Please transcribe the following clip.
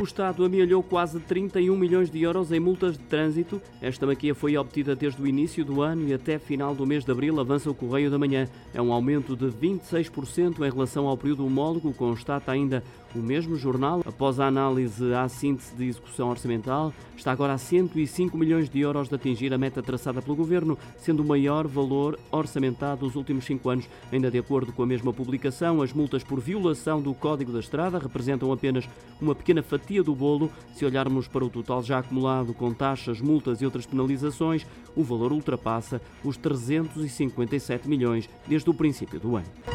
O Estado amealhou quase 31 milhões de euros em multas de trânsito. Esta maquia foi obtida desde o início do ano e até final do mês de abril, avança o Correio da Manhã. É um aumento de 26% em relação ao período homólogo, constata ainda o mesmo jornal. Após a análise à síntese de execução orçamental, está agora a 105 milhões de euros de atingir a meta traçada pelo Governo, sendo o maior valor orçamentado dos últimos cinco anos. Ainda de acordo com a mesma publicação, as multas por violação do Código da Estrada representam apenas uma pequena fatia fatia do bolo. Se olharmos para o total já acumulado com taxas, multas e outras penalizações, o valor ultrapassa os 357 milhões desde o princípio do ano.